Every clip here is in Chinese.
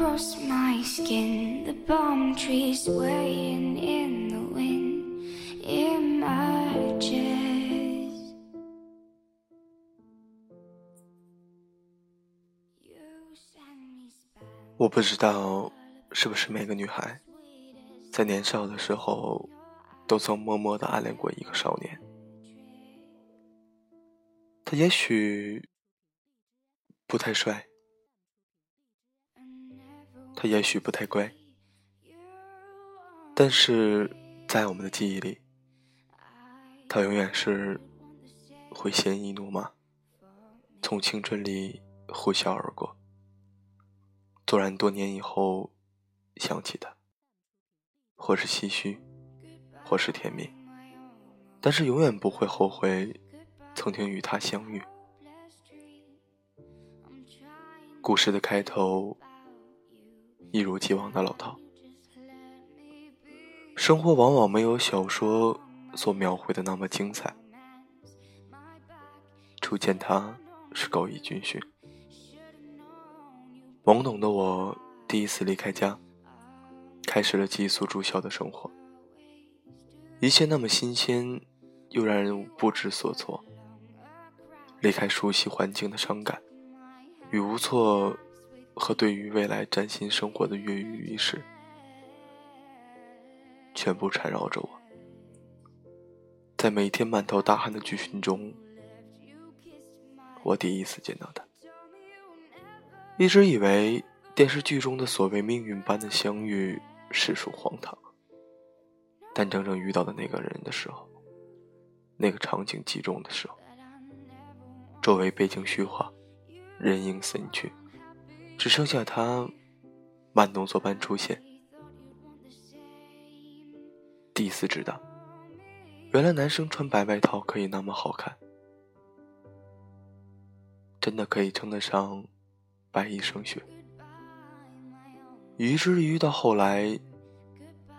across my skin. The palm trees swaying in the wind. Images. 我不知道是不是每个女孩在年少的时候都曾默默的暗恋过一个少年。他也许不太帅，他也许不太乖，但是在我们的记忆里，他永远是会鲜衣怒马，从青春里呼啸而过。突然，多年以后想起他，或是唏嘘，或是甜蜜，但是永远不会后悔曾经与他相遇。故事的开头一如既往的老套，生活往往没有小说所描绘的那么精彩。初见他是高一军训。懵懂的我第一次离开家，开始了寄宿住校的生活。一切那么新鲜，又让人不知所措。离开熟悉环境的伤感与无措，和对于未来崭新生活的跃跃欲试，全部缠绕着我。在每天满头大汗的军训中，我第一次见到他。一直以为电视剧中的所谓命运般的相遇实属荒唐，但真正遇到的那个人的时候，那个场景集中的时候，周围背景虚化，人影森去，只剩下他慢动作般出现。第一次知道，原来男生穿白外套可以那么好看，真的可以称得上。白衣胜雪，以至于到后来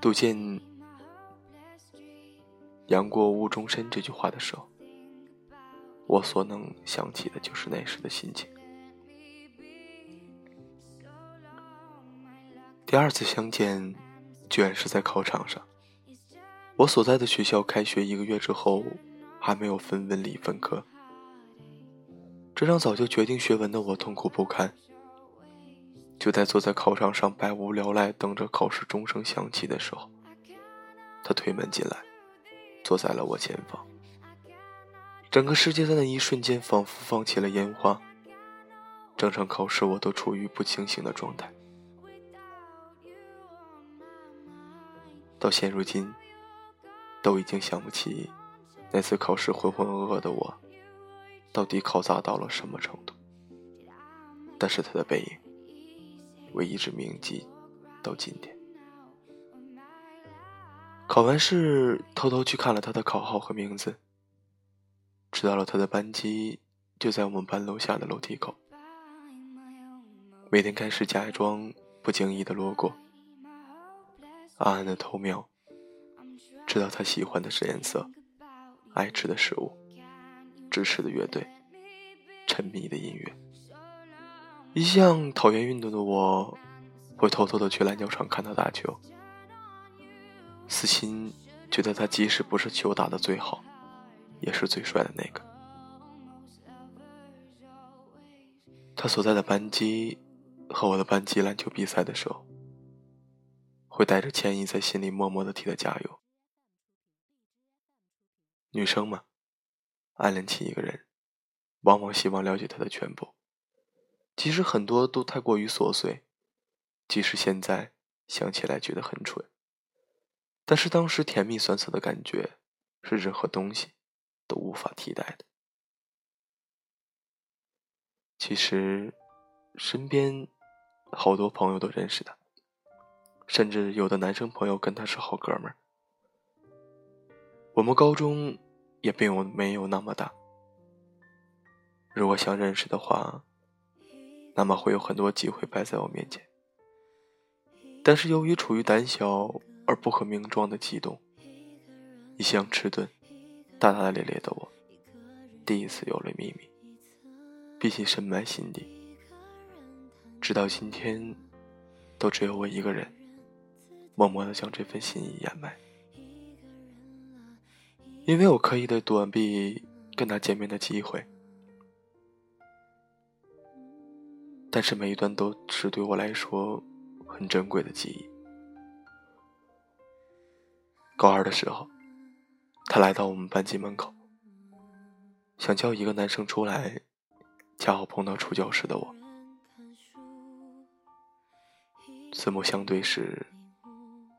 读见“杨过误终身”这句话的时候，我所能想起的就是那时的心情。第二次相见，居然是在考场上。我所在的学校开学一个月之后，还没有分文理分科。这让早就决定学文的我痛苦不堪。就在坐在考场上百无聊赖，等着考试钟声响起的时候，他推门进来，坐在了我前方。整个世界在那一瞬间仿佛放起了烟花。整场考试我都处于不清醒的状态。到现如今，都已经想不起那次考试浑浑噩噩的我。到底考砸到了什么程度？但是他的背影，我一直铭记到今天。考完试，偷偷去看了他的考号和名字，知道了他的班级就在我们班楼下的楼梯口。每天开始假装不经意的路过，暗暗的偷瞄，知道他喜欢的是颜色，爱吃的食物。支持的乐队，沉迷的音乐。一向讨厌运动的我，会偷偷的去篮球场看他打球。私心觉得他即使不是球打的最好，也是最帅的那个。他所在的班级和我的班级篮球比赛的时候，会带着歉意在心里默默的替他加油。女生嘛。暗恋起一个人，往往希望了解他的全部，其实很多都太过于琐碎，即使现在想起来觉得很蠢，但是当时甜蜜酸涩的感觉，是任何东西都无法替代的。其实，身边好多朋友都认识他，甚至有的男生朋友跟他是好哥们儿。我们高中。也并没有那么大。如果想认识的话，那么会有很多机会摆在我面前。但是由于处于胆小而不可名状的激动，一向迟钝、大大咧咧的我，第一次有了秘密，毕竟深埋心底，直到今天，都只有我一个人，默默的将这份心意掩埋。因为我刻意的躲避跟他见面的机会，但是每一段都是对我来说很珍贵的记忆。高二的时候，他来到我们班级门口，想叫一个男生出来，恰好碰到出教室的我。四目相对时，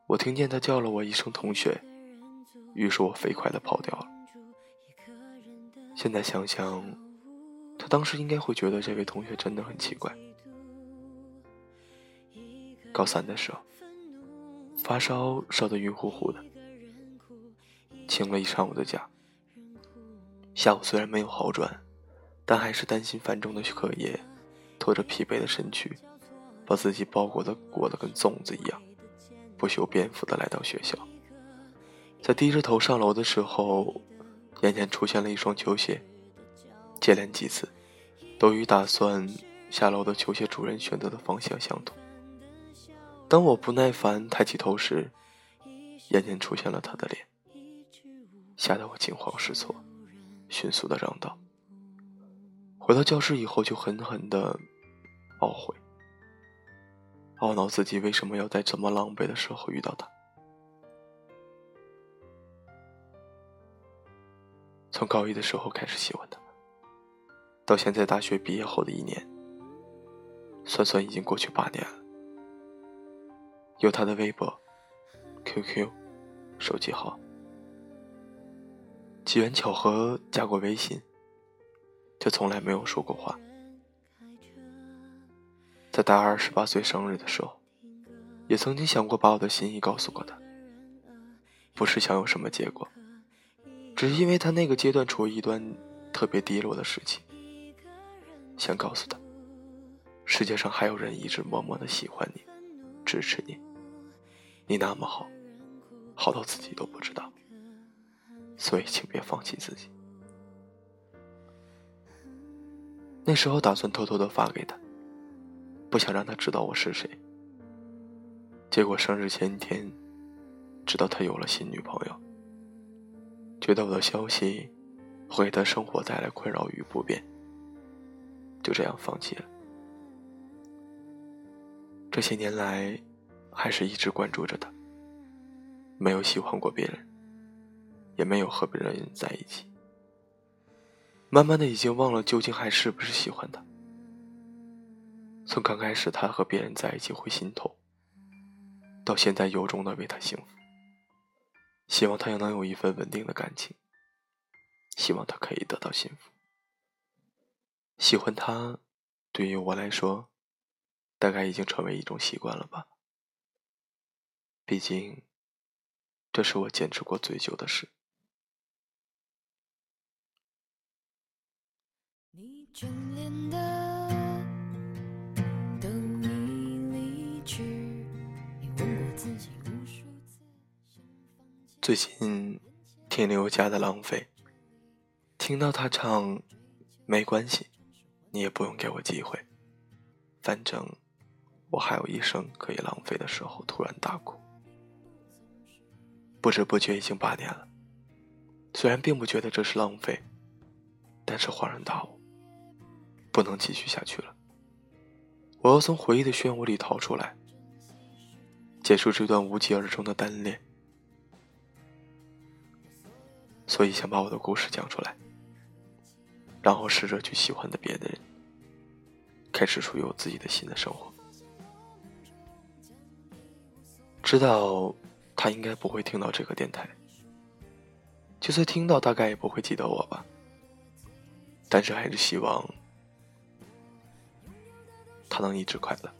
我听见他叫了我一声“同学”，于是我飞快的跑掉了。现在想想，他当时应该会觉得这位同学真的很奇怪。高三的时候，发烧烧得晕乎乎的。请了一上午的假，下午虽然没有好转，但还是担心繁重的课业，拖着疲惫的身躯，把自己包裹的裹得跟粽子一样，不修边幅的来到学校。在低着头上楼的时候，眼前出现了一双球鞋，接连几次，都与打算下楼的球鞋主人选择的方向相同。当我不耐烦抬起头时，眼前出现了他的脸。吓得我惊慌失措，迅速的让道。回到教室以后，就狠狠的懊悔，懊恼自己为什么要在这么狼狈的时候遇到他。从高一的时候开始喜欢他，到现在大学毕业后的一年，算算已经过去八年了。有他的微博、QQ、手机号。机缘巧合加过微信，却从来没有说过话。在大二十八岁生日的时候，也曾经想过把我的心意告诉过他，不是想有什么结果，只是因为他那个阶段处于一段特别低落的时期，想告诉他，世界上还有人一直默默的喜欢你，支持你，你那么好，好到自己都不知道。所以，请别放弃自己。那时候打算偷偷的发给他，不想让他知道我是谁。结果生日前一天，知道他有了新女朋友，觉得我的消息会给他生活带来困扰与不便，就这样放弃了。这些年来，还是一直关注着他，没有喜欢过别人。也没有和别人在一起，慢慢的已经忘了究竟还是不是喜欢他。从刚开始他和别人在一起会心痛，到现在由衷的为他幸福，希望他也能有一份稳定的感情，希望他可以得到幸福。喜欢他，对于我来说，大概已经成为一种习惯了吧。毕竟，这是我坚持过最久的事。你眷恋的最近听刘佳的《浪费》，听到他唱“没关系，你也不用给我机会，反正我还有一生可以浪费”的时候，突然大哭。不知不觉已经八年了，虽然并不觉得这是浪费，但是恍然大悟。不能继续下去了，我要从回忆的漩涡里逃出来，结束这段无疾而终的单恋。所以想把我的故事讲出来，然后试着去喜欢的别的人，开始属于我自己的新的生活。知道他应该不会听到这个电台，就算听到，大概也不会记得我吧。但是还是希望。他能一直快乐。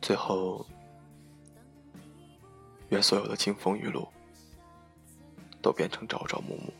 最后，愿所有的金风玉露都变成朝朝暮暮。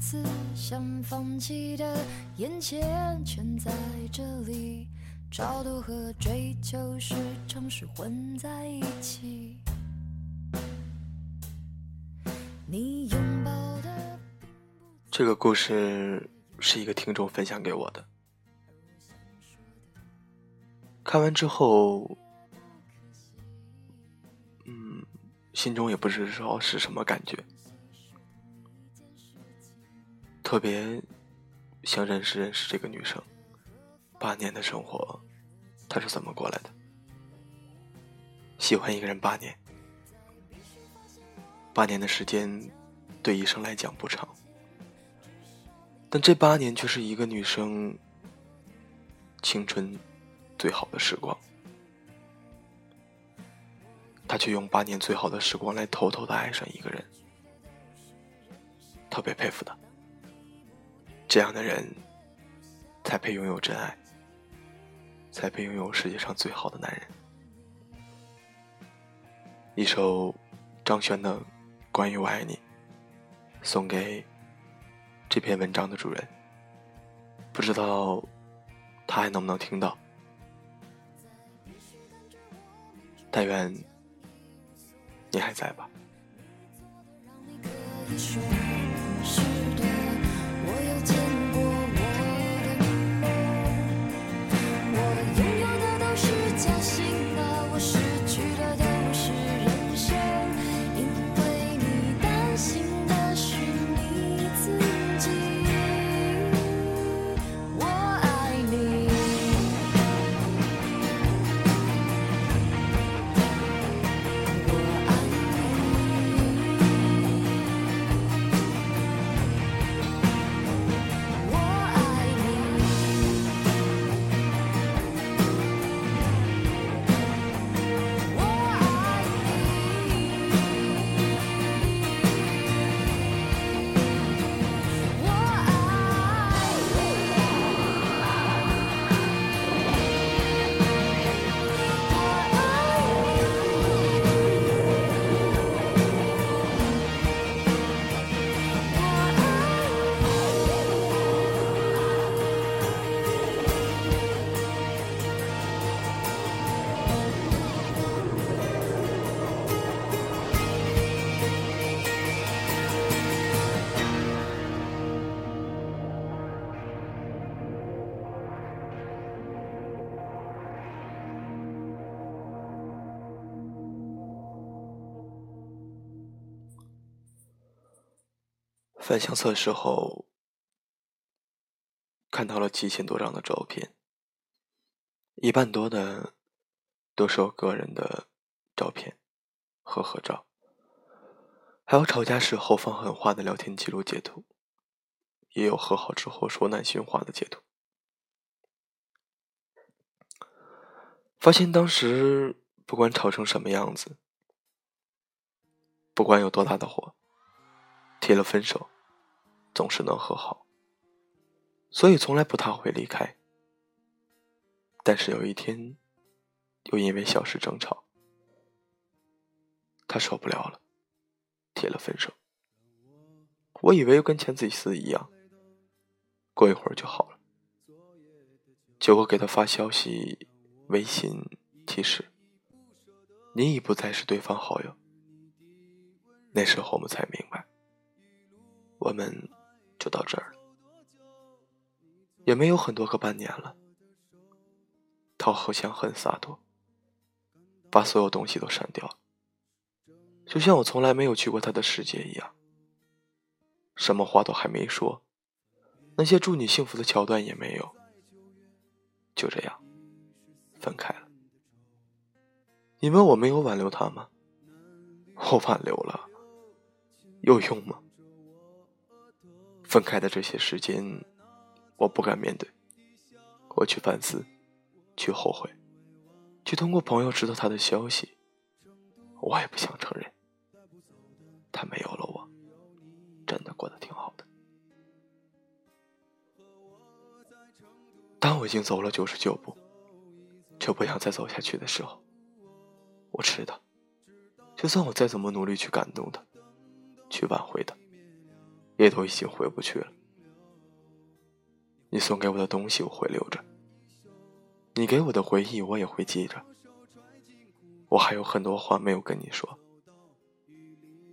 次想放弃的，眼前全在这里，超度和追求时常是混在一起。你拥抱的这个故事是一个听众分享给我的，看完之后。嗯心中也不知道是什么感觉，特别想认识认识这个女生。八年的生活，她是怎么过来的？喜欢一个人八年，八年的时间对一生来讲不长，但这八年却是一个女生青春最好的时光。他却用八年最好的时光来偷偷的爱上一个人，特别佩服他。这样的人，才配拥有真爱，才配拥有世界上最好的男人。一首张悬的《关于我爱你》，送给这篇文章的主人。不知道他还能不能听到？但愿。你还在吧？翻相册的时候，看到了七千多张的照片，一半多的都是我个人的照片和合照，还有吵架时候放狠话的聊天记录截图，也有和好之后说难心话的截图。发现当时不管吵成什么样子，不管有多大的火，提了分手。总是能和好，所以从来不太会离开。但是有一天，又因为小事争吵，他受不了了，提了分手。我以为跟前几次一样，过一会儿就好了。结果给他发消息，微信提示：“你已不再是对方好友。”那时候我们才明白，我们。就到这儿，也没有很多个半年了。他好像很洒脱，把所有东西都删掉了，就像我从来没有去过他的世界一样。什么话都还没说，那些祝你幸福的桥段也没有。就这样，分开了。你问我没有挽留他吗？我挽留了，有用吗？分开的这些时间，我不敢面对。我去反思，去后悔，去通过朋友知道他的消息。我也不想承认，他没有了我，真的过得挺好的。当我已经走了九十九步，却不想再走下去的时候，我知道，就算我再怎么努力去感动他，去挽回他。也都已经回不去了。你送给我的东西我会留着，你给我的回忆我也会记着。我还有很多话没有跟你说，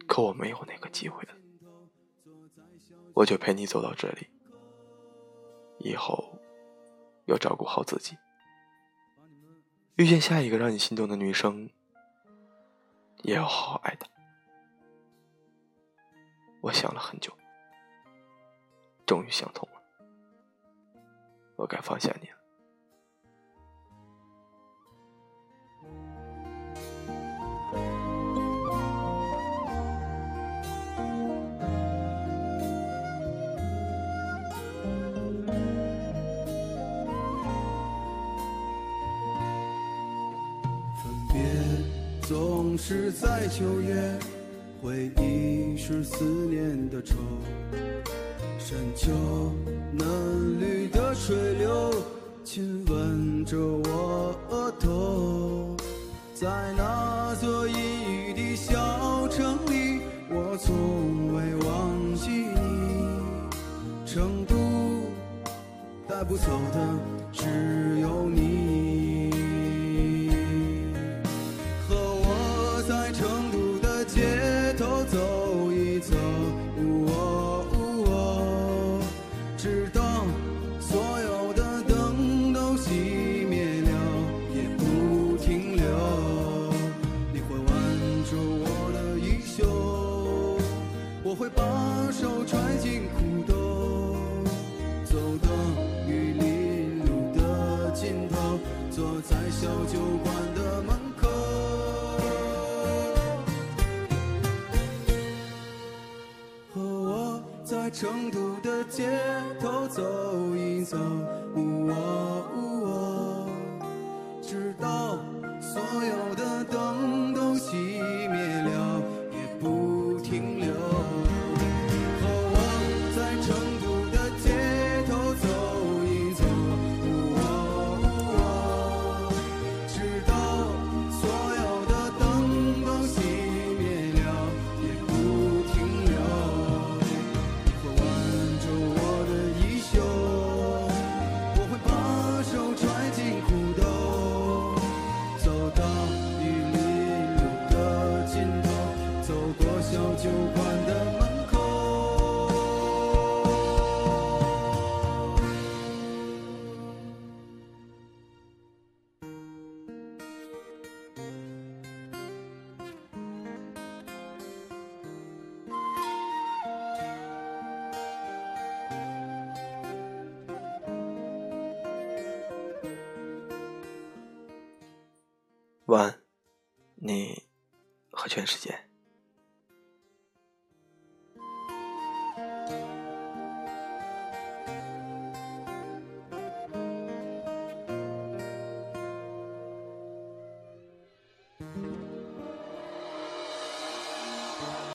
可我没有那个机会了。我就陪你走到这里，以后要照顾好自己。遇见下一个让你心动的女生，也要好好爱她。我想了很久，终于想通了，我该放下你了。分别总是在九月，回忆是思念的愁。深秋嫩绿的水流，亲吻着我额头。在那座阴雨的小城里，我从未忘记你。成都带不走的只手揣进裤兜走到玉林路的尽头坐在小酒馆的门口。和我在成都的街晚安，你和全世界。